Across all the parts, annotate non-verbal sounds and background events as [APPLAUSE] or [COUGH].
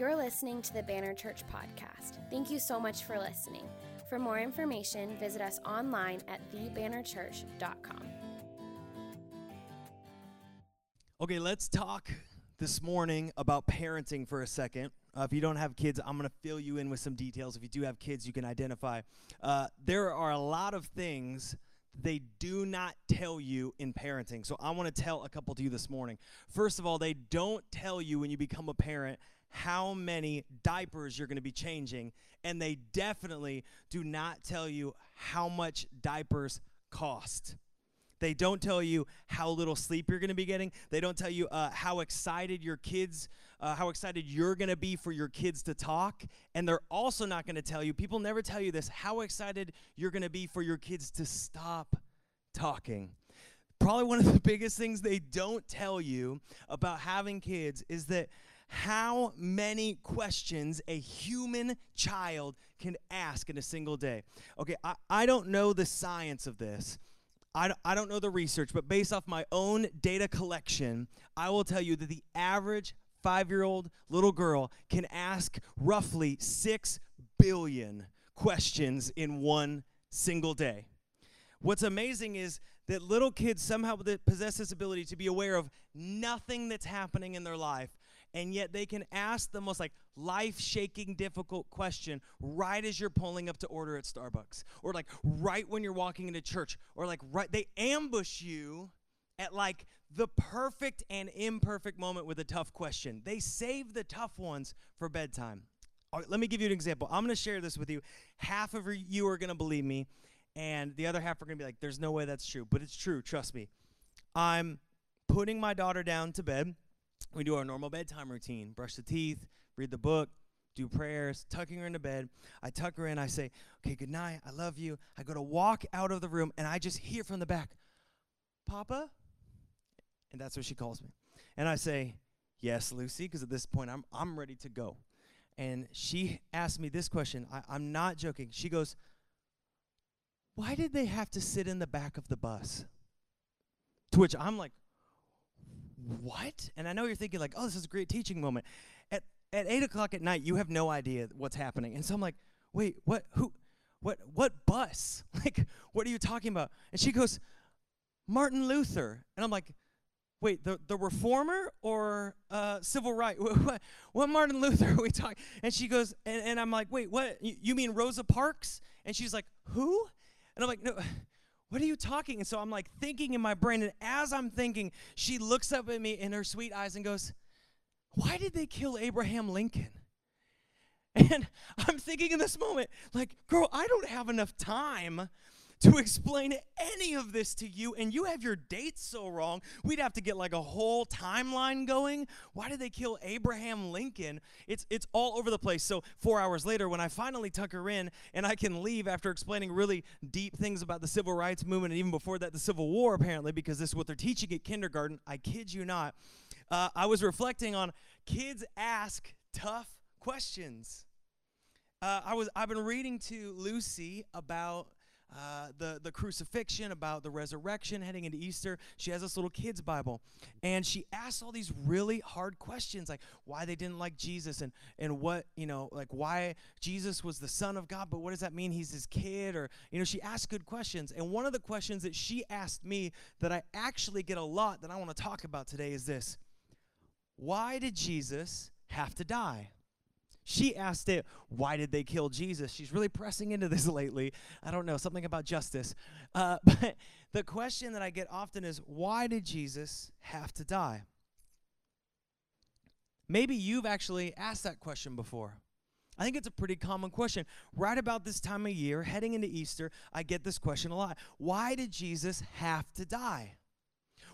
You're listening to the Banner Church podcast. Thank you so much for listening. For more information, visit us online at thebannerchurch.com. Okay, let's talk this morning about parenting for a second. Uh, if you don't have kids, I'm going to fill you in with some details. If you do have kids, you can identify. Uh, there are a lot of things they do not tell you in parenting. So I want to tell a couple to you this morning. First of all, they don't tell you when you become a parent how many diapers you're going to be changing, and they definitely do not tell you how much diapers cost. They don't tell you how little sleep you're going to be getting. They don't tell you uh, how excited your kids, uh, how excited you're going to be for your kids to talk. And they're also not going to tell you, people never tell you this, how excited you're going to be for your kids to stop talking. Probably one of the [LAUGHS] biggest things they don't tell you about having kids is that how many questions a human child can ask in a single day. Okay, I, I don't know the science of this. I, I don't know the research, but based off my own data collection, I will tell you that the average five year old little girl can ask roughly 6 billion questions in one single day. What's amazing is that little kids somehow possess this ability to be aware of nothing that's happening in their life and yet they can ask the most like life-shaking difficult question right as you're pulling up to order at Starbucks or like right when you're walking into church or like right they ambush you at like the perfect and imperfect moment with a tough question. They save the tough ones for bedtime. All right, let me give you an example. I'm going to share this with you. Half of you are going to believe me, and the other half are going to be like, there's no way that's true. But it's true, trust me. I'm putting my daughter down to bed we do our normal bedtime routine brush the teeth, read the book, do prayers, tucking her into bed. I tuck her in, I say, Okay, good night, I love you. I go to walk out of the room, and I just hear from the back, Papa? And that's what she calls me. And I say, Yes, Lucy, because at this point I'm, I'm ready to go. And she asked me this question. I, I'm not joking. She goes, Why did they have to sit in the back of the bus? To which I'm like, what? And I know you're thinking like, oh, this is a great teaching moment. At at eight o'clock at night, you have no idea what's happening. And so I'm like, wait, what? Who? What? What bus? [LAUGHS] Like, what are you talking about? And she goes, Martin Luther. And I'm like, wait, the, the reformer or uh, civil right? [LAUGHS] What, what Martin Luther are we talking? And she goes, and, and I'm like, wait, what? You, you mean Rosa Parks? And she's like, who? And I'm like, no, what are you talking? And so I'm like thinking in my brain, and as I'm thinking, she looks up at me in her sweet eyes and goes, Why did they kill Abraham Lincoln? [LAUGHS] And I'm thinking in this moment, like, girl, I don't have enough time to explain any of this to you, and you have your dates so wrong, we'd have to get like a whole timeline going. Why did they kill Abraham Lincoln? It's it's all over the place. So four hours later, when I finally tuck her in and I can leave after explaining really deep things about the civil rights movement and even before that the Civil War, apparently, because this is what they're teaching at kindergarten. I kid you not. Uh, I was reflecting on kids ask tough questions. Uh, I was I've been reading to Lucy about uh, the, the crucifixion, about the resurrection, heading into Easter. She has this little kid's Bible. And she asks all these really hard questions, like why they didn't like Jesus and, and what, you know, like why Jesus was the Son of God, but what does that mean he's his kid? Or, you know, she asks good questions. And one of the questions that she asked me that I actually get a lot that I want to talk about today is this Why did Jesus have to die? She asked it, why did they kill Jesus? She's really pressing into this [LAUGHS] lately. I don't know, something about justice. Uh, [LAUGHS] but the question that I get often is, why did Jesus have to die? Maybe you've actually asked that question before. I think it's a pretty common question. Right about this time of year, heading into Easter, I get this question a lot. Why did Jesus have to die?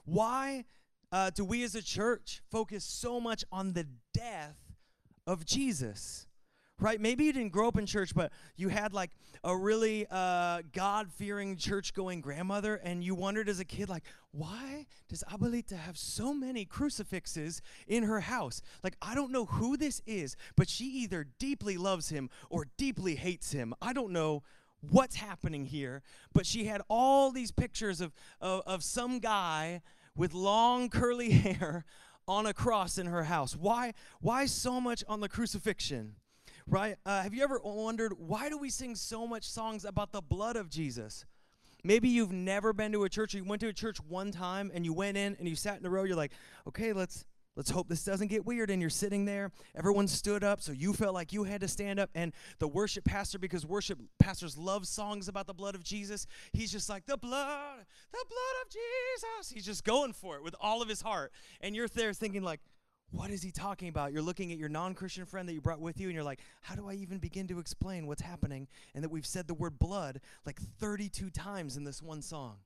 Why uh, do we as a church focus so much on the death of Jesus. Right? Maybe you didn't grow up in church, but you had like a really uh, God fearing church going grandmother, and you wondered as a kid, like, why does Abuelita have so many crucifixes in her house? Like, I don't know who this is, but she either deeply loves him or deeply hates him. I don't know what's happening here, but she had all these pictures of, of, of some guy with long curly [LAUGHS] hair on a cross in her house? Why, why so much on the crucifixion? Right? Uh, have you ever wondered why do we sing so much songs about the blood of Jesus? Maybe you've never been to a church or you went to a church one time and you went in and you sat in a row, you're like, okay, let's Let's hope this doesn't get weird. And you're sitting there, everyone stood up, so you felt like you had to stand up. And the worship pastor, because worship pastors love songs about the blood of Jesus, he's just like, the blood, the blood of Jesus. He's just going for it with all of his heart. And you're there thinking, like, what is he talking about? You're looking at your non Christian friend that you brought with you, and you're like, how do I even begin to explain what's happening? And that we've said the word blood like 32 times in this one song.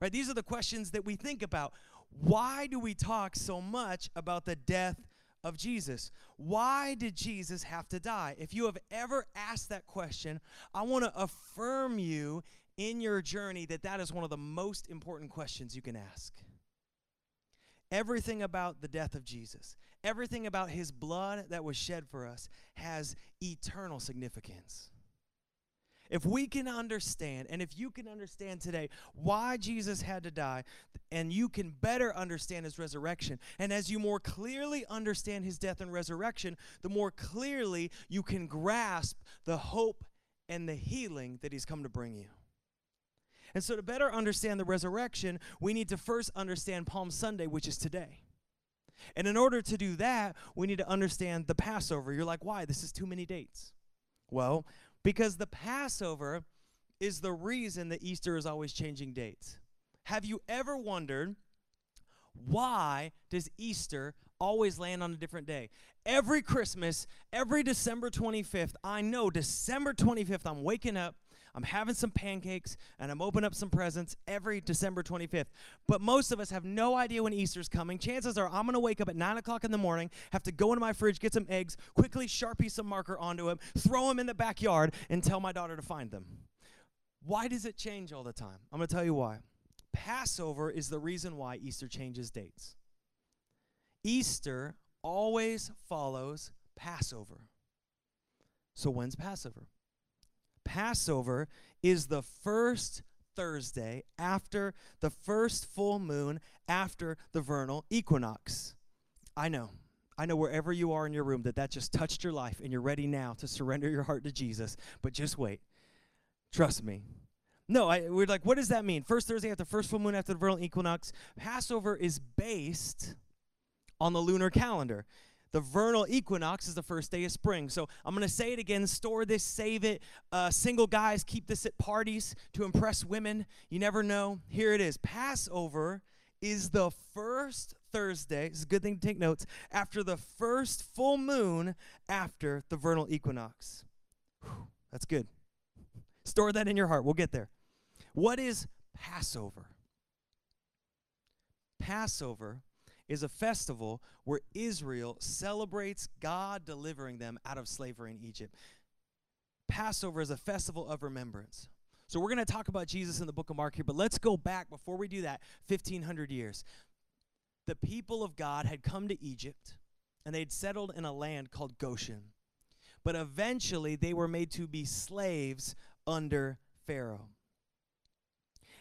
Right? These are the questions that we think about. Why do we talk so much about the death of Jesus? Why did Jesus have to die? If you have ever asked that question, I want to affirm you in your journey that that is one of the most important questions you can ask. Everything about the death of Jesus, everything about his blood that was shed for us has eternal significance. If we can understand, and if you can understand today why Jesus had to die, and you can better understand his resurrection, and as you more clearly understand his death and resurrection, the more clearly you can grasp the hope and the healing that he's come to bring you. And so, to better understand the resurrection, we need to first understand Palm Sunday, which is today. And in order to do that, we need to understand the Passover. You're like, why? This is too many dates. Well, because the Passover is the reason that Easter is always changing dates. Have you ever wondered why does Easter always land on a different day? Every Christmas, every December 25th, I know December 25th I'm waking up I'm having some pancakes and I'm opening up some presents every December 25th. But most of us have no idea when Easter's coming. Chances are I'm going to wake up at 9 o'clock in the morning, have to go into my fridge, get some eggs, quickly sharpie some marker onto them, throw them in the backyard, and tell my daughter to find them. Why does it change all the time? I'm going to tell you why. Passover is the reason why Easter changes dates. Easter always follows Passover. So when's Passover? Passover is the first Thursday after the first full moon after the vernal equinox. I know. I know wherever you are in your room that that just touched your life and you're ready now to surrender your heart to Jesus, but just wait. Trust me. No, I, we're like, what does that mean? First Thursday after first full moon after the vernal equinox. Passover is based on the lunar calendar. The vernal equinox is the first day of spring. So I'm going to say it again store this, save it. Uh, single guys, keep this at parties to impress women. You never know. Here it is Passover is the first Thursday. It's a good thing to take notes. After the first full moon after the vernal equinox. Whew, that's good. Store that in your heart. We'll get there. What is Passover? Passover is a festival where Israel celebrates God delivering them out of slavery in Egypt. Passover is a festival of remembrance. So we're going to talk about Jesus in the book of Mark here, but let's go back before we do that 1500 years. The people of God had come to Egypt and they'd settled in a land called Goshen. But eventually they were made to be slaves under Pharaoh.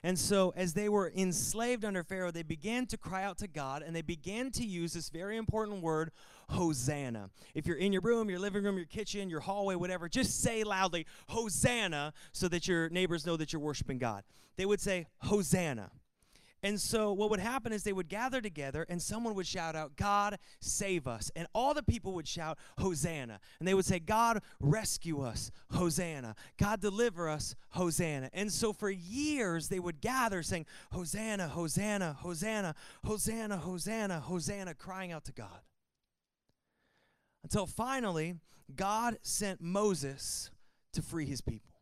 And so, as they were enslaved under Pharaoh, they began to cry out to God and they began to use this very important word, Hosanna. If you're in your room, your living room, your kitchen, your hallway, whatever, just say loudly, Hosanna, so that your neighbors know that you're worshiping God. They would say, Hosanna. And so what would happen is they would gather together and someone would shout out, God, save us. And all the people would shout, Hosanna. And they would say, God, rescue us, Hosanna. God, deliver us, Hosanna. And so for years they would gather saying, Hosanna, Hosanna, Hosanna, Hosanna, Hosanna, Hosanna, crying out to God. Until finally, God sent Moses to free his people.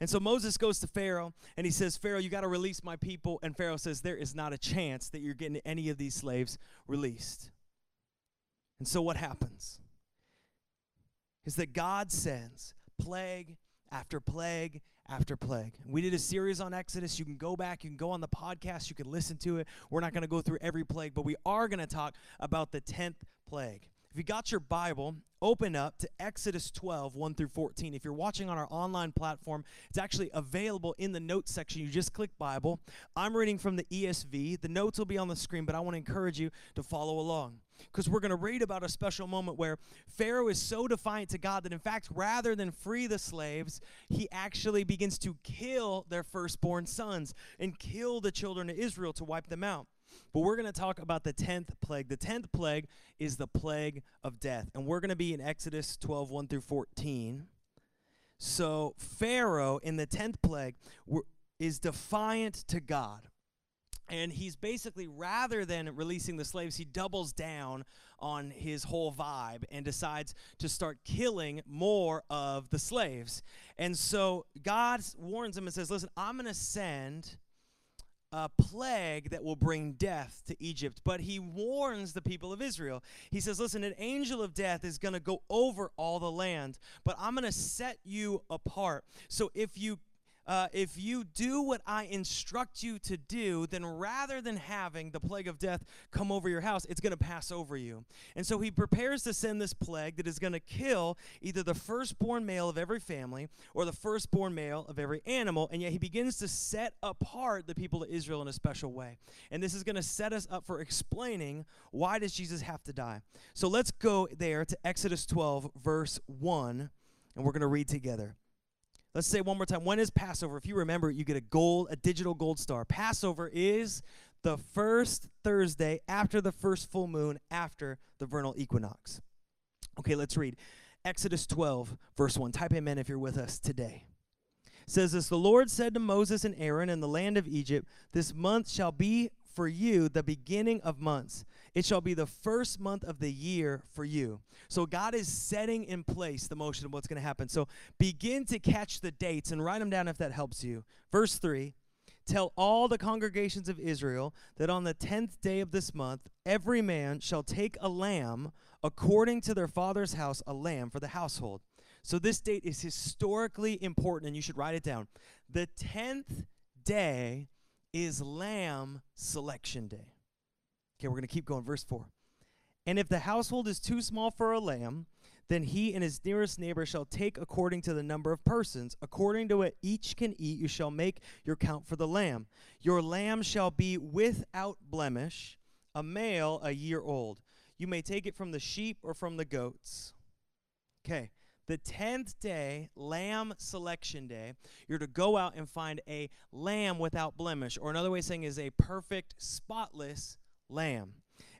And so Moses goes to Pharaoh and he says, Pharaoh, you got to release my people. And Pharaoh says, There is not a chance that you're getting any of these slaves released. And so what happens is that God sends plague after plague after plague. We did a series on Exodus. You can go back, you can go on the podcast, you can listen to it. We're not going to go through every plague, but we are going to talk about the 10th plague. If you got your Bible, open up to Exodus 12, 1 through 14. If you're watching on our online platform, it's actually available in the notes section. You just click Bible. I'm reading from the ESV. The notes will be on the screen, but I want to encourage you to follow along because we're going to read about a special moment where Pharaoh is so defiant to God that, in fact, rather than free the slaves, he actually begins to kill their firstborn sons and kill the children of Israel to wipe them out. But we're going to talk about the 10th plague. The 10th plague is the plague of death. And we're going to be in Exodus 12, 1 through 14. So, Pharaoh in the 10th plague is defiant to God. And he's basically, rather than releasing the slaves, he doubles down on his whole vibe and decides to start killing more of the slaves. And so God warns him and says, Listen, I'm going to send a plague that will bring death to Egypt. But he warns the people of Israel. He says, Listen, an angel of death is going to go over all the land, but I'm going to set you apart. So if you uh, if you do what I instruct you to do, then rather than having the plague of death come over your house, it's going to pass over you. And so he prepares to send this plague that is going to kill either the firstborn male of every family or the firstborn male of every animal. And yet he begins to set apart the people of Israel in a special way. And this is going to set us up for explaining why does Jesus have to die. So let's go there to Exodus 12, verse 1, and we're going to read together. Let's say one more time. When is Passover? If you remember, you get a gold, a digital gold star. Passover is the first Thursday after the first full moon after the vernal equinox. Okay, let's read. Exodus 12, verse 1. Type amen if you're with us today. It says this The Lord said to Moses and Aaron in the land of Egypt, This month shall be for you the beginning of months. It shall be the first month of the year for you. So God is setting in place the motion of what's going to happen. So begin to catch the dates and write them down if that helps you. Verse 3 Tell all the congregations of Israel that on the tenth day of this month, every man shall take a lamb according to their father's house, a lamb for the household. So this date is historically important, and you should write it down. The tenth day is lamb selection day. Okay, we're going to keep going. Verse 4. And if the household is too small for a lamb, then he and his nearest neighbor shall take according to the number of persons. According to what each can eat, you shall make your count for the lamb. Your lamb shall be without blemish, a male a year old. You may take it from the sheep or from the goats. Okay, the 10th day, lamb selection day, you're to go out and find a lamb without blemish, or another way of saying is a perfect, spotless lamb.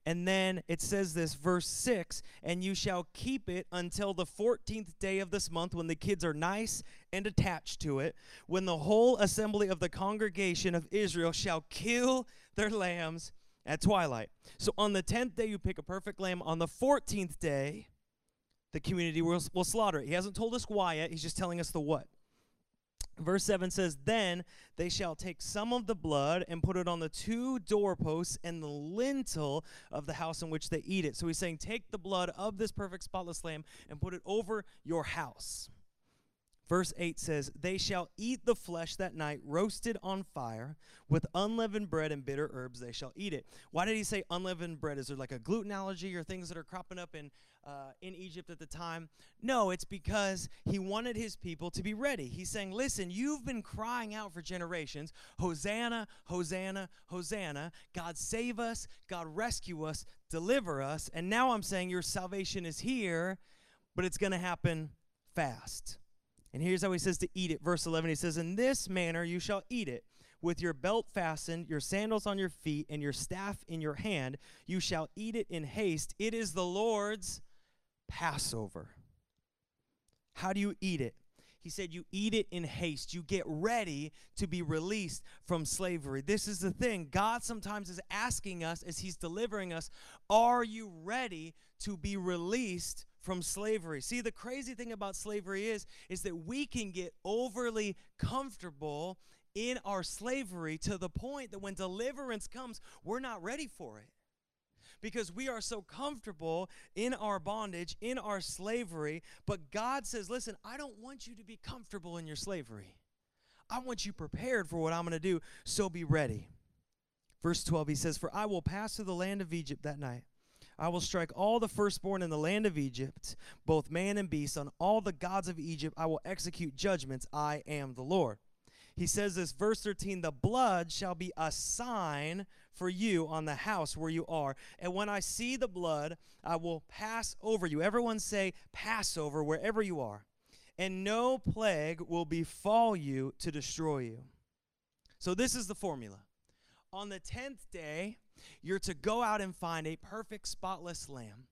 And then it says this, verse 6 and you shall keep it until the 14th day of this month when the kids are nice and attached to it, when the whole assembly of the congregation of Israel shall kill their lambs at twilight. So on the 10th day, you pick a perfect lamb. On the 14th day, the community will, will slaughter it. He hasn't told us why yet, he's just telling us the what. Verse 7 says, Then they shall take some of the blood and put it on the two doorposts and the lintel of the house in which they eat it. So he's saying, Take the blood of this perfect spotless lamb and put it over your house. Verse 8 says, They shall eat the flesh that night, roasted on fire, with unleavened bread and bitter herbs, they shall eat it. Why did he say unleavened bread? Is there like a gluten allergy or things that are cropping up in, uh, in Egypt at the time? No, it's because he wanted his people to be ready. He's saying, Listen, you've been crying out for generations Hosanna, Hosanna, Hosanna. God save us, God rescue us, deliver us. And now I'm saying your salvation is here, but it's going to happen fast. And here's how he says to eat it. Verse 11, he says, In this manner you shall eat it. With your belt fastened, your sandals on your feet, and your staff in your hand, you shall eat it in haste. It is the Lord's Passover. How do you eat it? He said, You eat it in haste. You get ready to be released from slavery. This is the thing. God sometimes is asking us as He's delivering us, Are you ready to be released from slavery. See, the crazy thing about slavery is is that we can get overly comfortable in our slavery to the point that when deliverance comes, we're not ready for it. Because we are so comfortable in our bondage, in our slavery, but God says, "Listen, I don't want you to be comfortable in your slavery. I want you prepared for what I'm going to do, so be ready." Verse 12 he says, "For I will pass through the land of Egypt that night." I will strike all the firstborn in the land of Egypt, both man and beast, on all the gods of Egypt I will execute judgments. I am the Lord. He says this, verse 13 the blood shall be a sign for you on the house where you are. And when I see the blood, I will pass over you. Everyone say, Passover, wherever you are. And no plague will befall you to destroy you. So, this is the formula. On the 10th day, you're to go out and find a perfect, spotless lamb.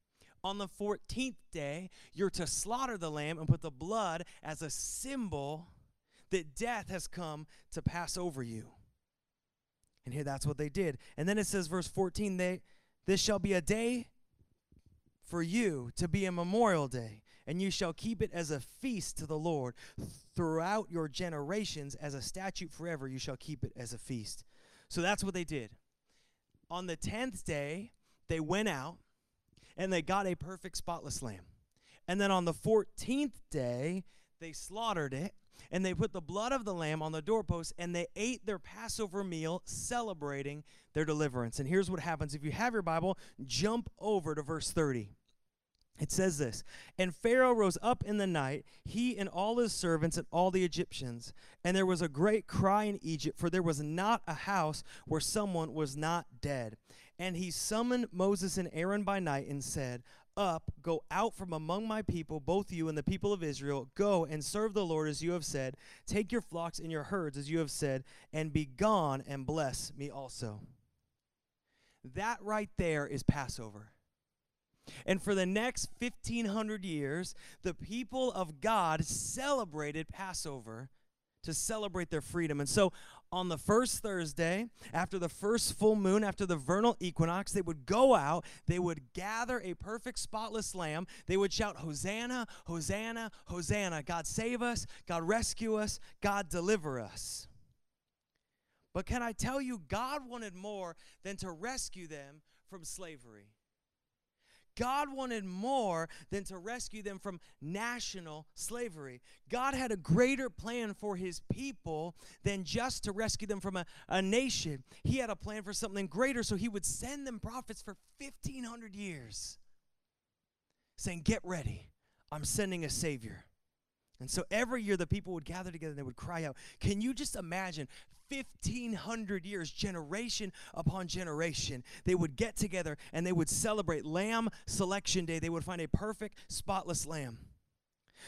On the 14th day, you're to slaughter the lamb and put the blood as a symbol that death has come to pass over you. And here that's what they did. And then it says, verse 14, they, this shall be a day for you to be a memorial day, and you shall keep it as a feast to the Lord. Throughout your generations, as a statute forever, you shall keep it as a feast. So that's what they did. On the 10th day, they went out and they got a perfect spotless lamb. And then on the 14th day, they slaughtered it and they put the blood of the lamb on the doorpost and they ate their Passover meal celebrating their deliverance. And here's what happens if you have your Bible, jump over to verse 30. It says this And Pharaoh rose up in the night, he and all his servants and all the Egyptians. And there was a great cry in Egypt, for there was not a house where someone was not dead. And he summoned Moses and Aaron by night and said, up, go out from among my people, both you and the people of Israel. Go and serve the Lord as you have said. Take your flocks and your herds as you have said, and be gone and bless me also. That right there is Passover. And for the next 1500 years, the people of God celebrated Passover to celebrate their freedom. And so on the first Thursday, after the first full moon, after the vernal equinox, they would go out, they would gather a perfect, spotless lamb. They would shout, Hosanna, Hosanna, Hosanna. God save us, God rescue us, God deliver us. But can I tell you, God wanted more than to rescue them from slavery. God wanted more than to rescue them from national slavery. God had a greater plan for his people than just to rescue them from a, a nation. He had a plan for something greater, so he would send them prophets for 1,500 years saying, Get ready, I'm sending a Savior. And so every year the people would gather together and they would cry out. Can you just imagine 1500 years, generation upon generation, they would get together and they would celebrate Lamb Selection Day. They would find a perfect, spotless lamb.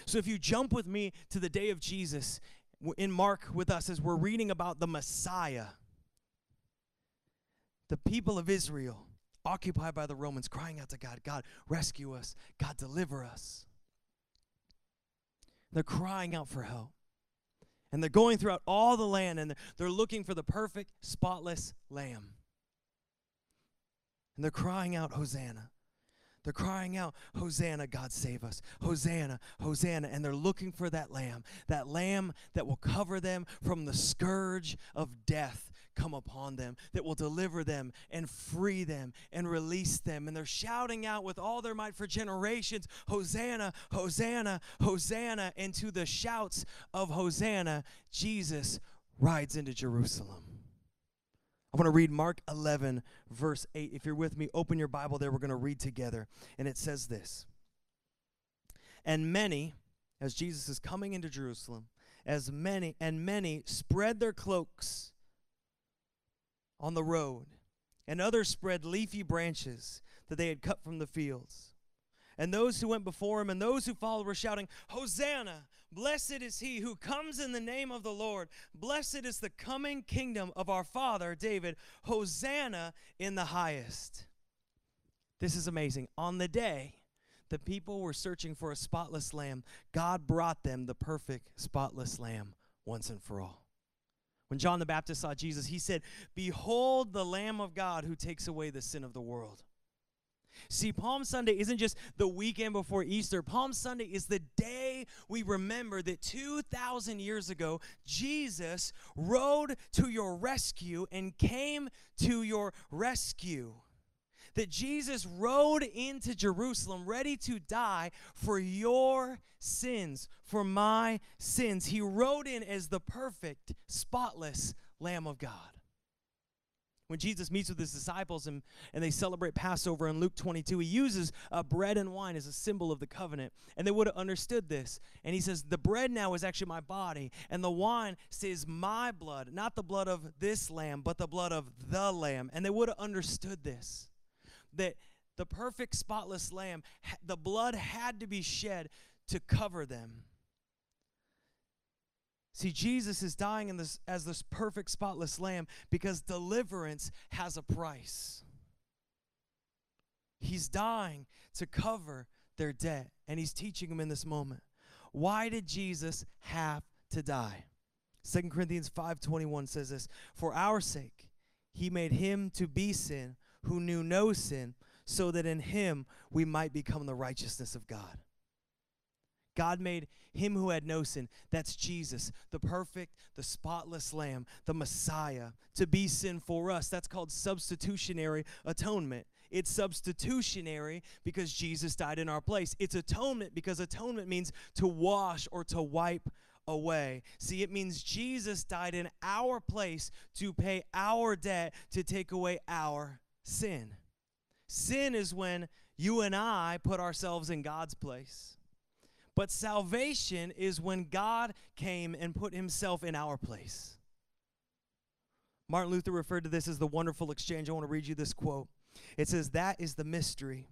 So if you jump with me to the day of Jesus in Mark with us as we're reading about the Messiah, the people of Israel occupied by the Romans crying out to God, God, rescue us, God, deliver us. They're crying out for help. And they're going throughout all the land and they're looking for the perfect, spotless lamb. And they're crying out, Hosanna. They're crying out, Hosanna, God save us. Hosanna, Hosanna. And they're looking for that lamb, that lamb that will cover them from the scourge of death come upon them, that will deliver them and free them and release them. And they're shouting out with all their might for generations Hosanna, Hosanna, Hosanna. And to the shouts of Hosanna, Jesus rides into Jerusalem. I want to read Mark 11, verse 8. If you're with me, open your Bible there. We're going to read together. And it says this And many, as Jesus is coming into Jerusalem, as many, and many spread their cloaks on the road, and others spread leafy branches that they had cut from the fields. And those who went before him and those who followed were shouting, Hosanna! Blessed is he who comes in the name of the Lord. Blessed is the coming kingdom of our father David. Hosanna in the highest. This is amazing. On the day the people were searching for a spotless lamb, God brought them the perfect spotless lamb once and for all. When John the Baptist saw Jesus, he said, Behold the Lamb of God who takes away the sin of the world. See, Palm Sunday isn't just the weekend before Easter. Palm Sunday is the day we remember that 2,000 years ago, Jesus rode to your rescue and came to your rescue that Jesus rode into Jerusalem ready to die for your sins, for my sins. He rode in as the perfect, spotless Lamb of God. when Jesus meets with his disciples and, and they celebrate Passover in Luke 22, he uses uh, bread and wine as a symbol of the covenant. And they would have understood this. And he says, The bread now is actually my body, and the wine says my blood, not the blood of this lamb, but the blood of the lamb. And they would have understood this that the perfect, spotless lamb, the blood had to be shed to cover them. See, Jesus is dying in this, as this perfect, spotless lamb because deliverance has a price. He's dying to cover their debt, and he's teaching them in this moment. Why did Jesus have to die? 2 Corinthians 5:21 says this, "For our sake he made him to be sin who knew no sin, so that in him we might become the righteousness of God." God made him who had no sin, that's Jesus, the perfect, the spotless lamb, the Messiah, to be sin for us. That's called substitutionary atonement. It's substitutionary because Jesus died in our place. It's atonement because atonement means to wash or to wipe away. See, it means Jesus died in our place to pay our debt, to take away our sin. Sin is when you and I put ourselves in God's place. But salvation is when God came and put himself in our place. Martin Luther referred to this as the wonderful exchange. I want to read you this quote. It says, That is the mystery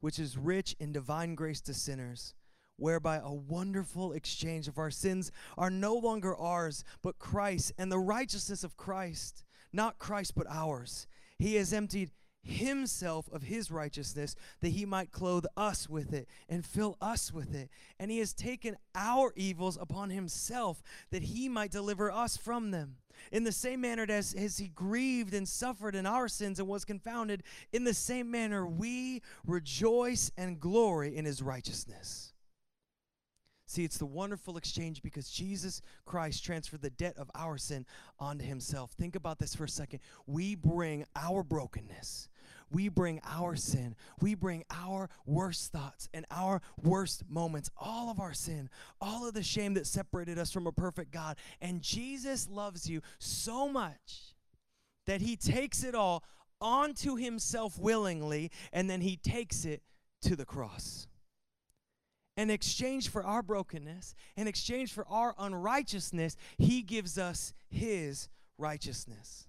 which is rich in divine grace to sinners, whereby a wonderful exchange of our sins are no longer ours, but Christ, and the righteousness of Christ, not Christ, but ours. He has emptied himself of his righteousness that he might clothe us with it and fill us with it. And he has taken our evils upon himself that he might deliver us from them. In the same manner as, as he grieved and suffered in our sins and was confounded, in the same manner we rejoice and glory in his righteousness. See, it's the wonderful exchange because Jesus Christ transferred the debt of our sin onto himself. Think about this for a second. We bring our brokenness, we bring our sin, we bring our worst thoughts and our worst moments, all of our sin, all of the shame that separated us from a perfect God. And Jesus loves you so much that he takes it all onto himself willingly and then he takes it to the cross. In exchange for our brokenness, in exchange for our unrighteousness, he gives us his righteousness.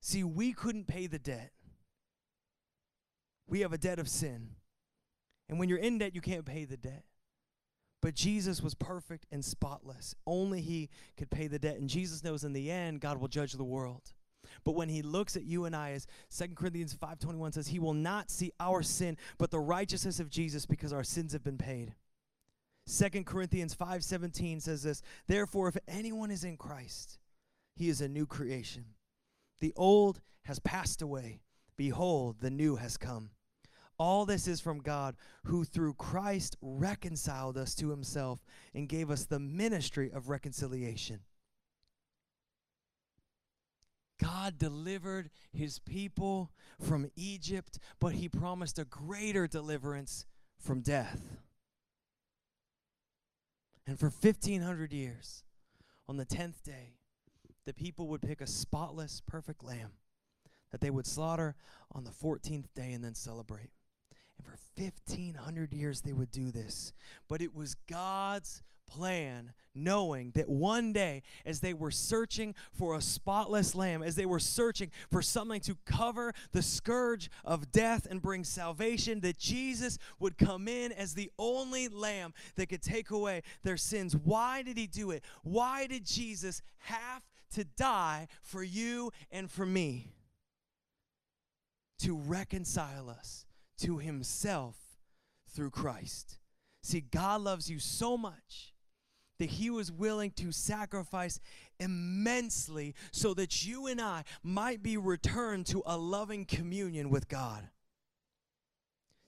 See, we couldn't pay the debt. We have a debt of sin. And when you're in debt, you can't pay the debt. But Jesus was perfect and spotless. Only he could pay the debt. And Jesus knows in the end, God will judge the world. But when he looks at you and I, as 2 Corinthians 5.21 says, he will not see our sin, but the righteousness of Jesus because our sins have been paid. 2 Corinthians 5.17 says this, Therefore, if anyone is in Christ, he is a new creation. The old has passed away. Behold, the new has come. All this is from God, who through Christ reconciled us to himself and gave us the ministry of reconciliation. God delivered his people from Egypt, but he promised a greater deliverance from death. And for 1500 years, on the 10th day, the people would pick a spotless, perfect lamb that they would slaughter on the 14th day and then celebrate. And for 1500 years they would do this. But it was God's plan, knowing that one day, as they were searching for a spotless lamb, as they were searching for something to cover the scourge of death and bring salvation, that Jesus would come in as the only lamb that could take away their sins. Why did he do it? Why did Jesus have to die for you and for me to reconcile us to himself through Christ. See, God loves you so much that he was willing to sacrifice immensely so that you and I might be returned to a loving communion with God.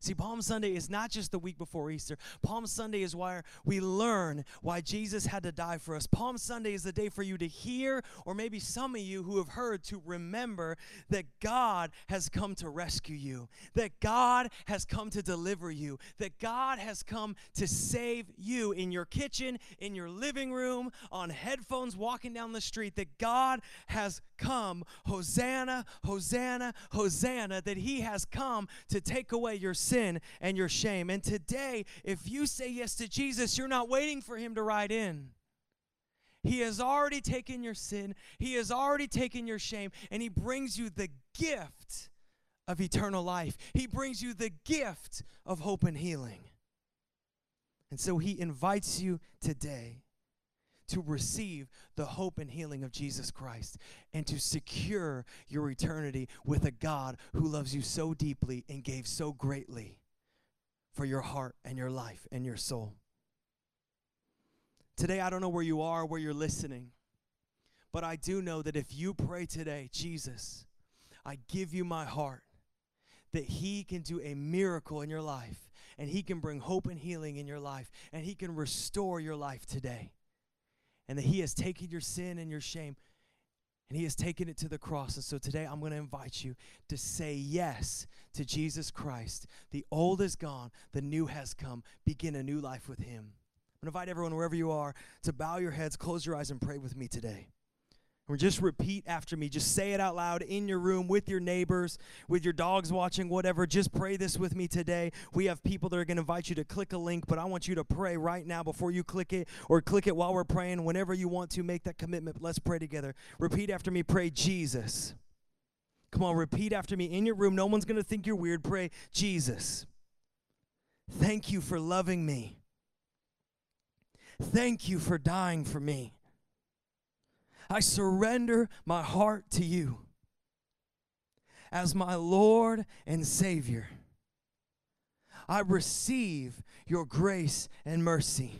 See, Palm Sunday is not just the week before Easter. Palm Sunday is where we learn why Jesus had to die for us. Palm Sunday is the day for you to hear, or maybe some of you who have heard, to remember that God has come to rescue you, that God has come to deliver you, that God has come to save you in your kitchen, in your living room, on headphones walking down the street, that God has come. Hosanna, Hosanna, Hosanna, that He has come to take away your sin and your shame. And today, if you say yes to Jesus, you're not waiting for Him to ride in. He has already taken your sin, He has already taken your shame, and He brings you the gift of eternal life. He brings you the gift of hope and healing. And so He invites you today to receive the hope and healing of Jesus Christ and to secure your eternity with a God who loves you so deeply and gave so greatly for your heart and your life and your soul. Today, I don't know where you are, where you're listening, but I do know that if you pray today, Jesus, I give you my heart, that He can do a miracle in your life and He can bring hope and healing in your life and He can restore your life today and that He has taken your sin and your shame and He has taken it to the cross. And so today I'm going to invite you to say yes to Jesus Christ. The old is gone, the new has come. Begin a new life with Him. I'm going to invite everyone, wherever you are, to bow your heads, close your eyes, and pray with me today. Or just repeat after me. Just say it out loud in your room with your neighbors, with your dogs watching, whatever. Just pray this with me today. We have people that are going to invite you to click a link, but I want you to pray right now before you click it or click it while we're praying. Whenever you want to, make that commitment. Let's pray together. Repeat after me. Pray, Jesus. Come on, repeat after me in your room. No one's going to think you're weird. Pray, Jesus. Thank you for loving me. Thank you for dying for me. I surrender my heart to you as my Lord and Savior. I receive your grace and mercy.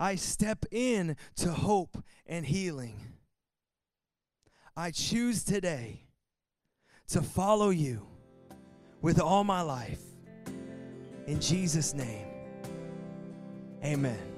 I step in to hope and healing. I choose today to follow you with all my life. In Jesus' name, amen.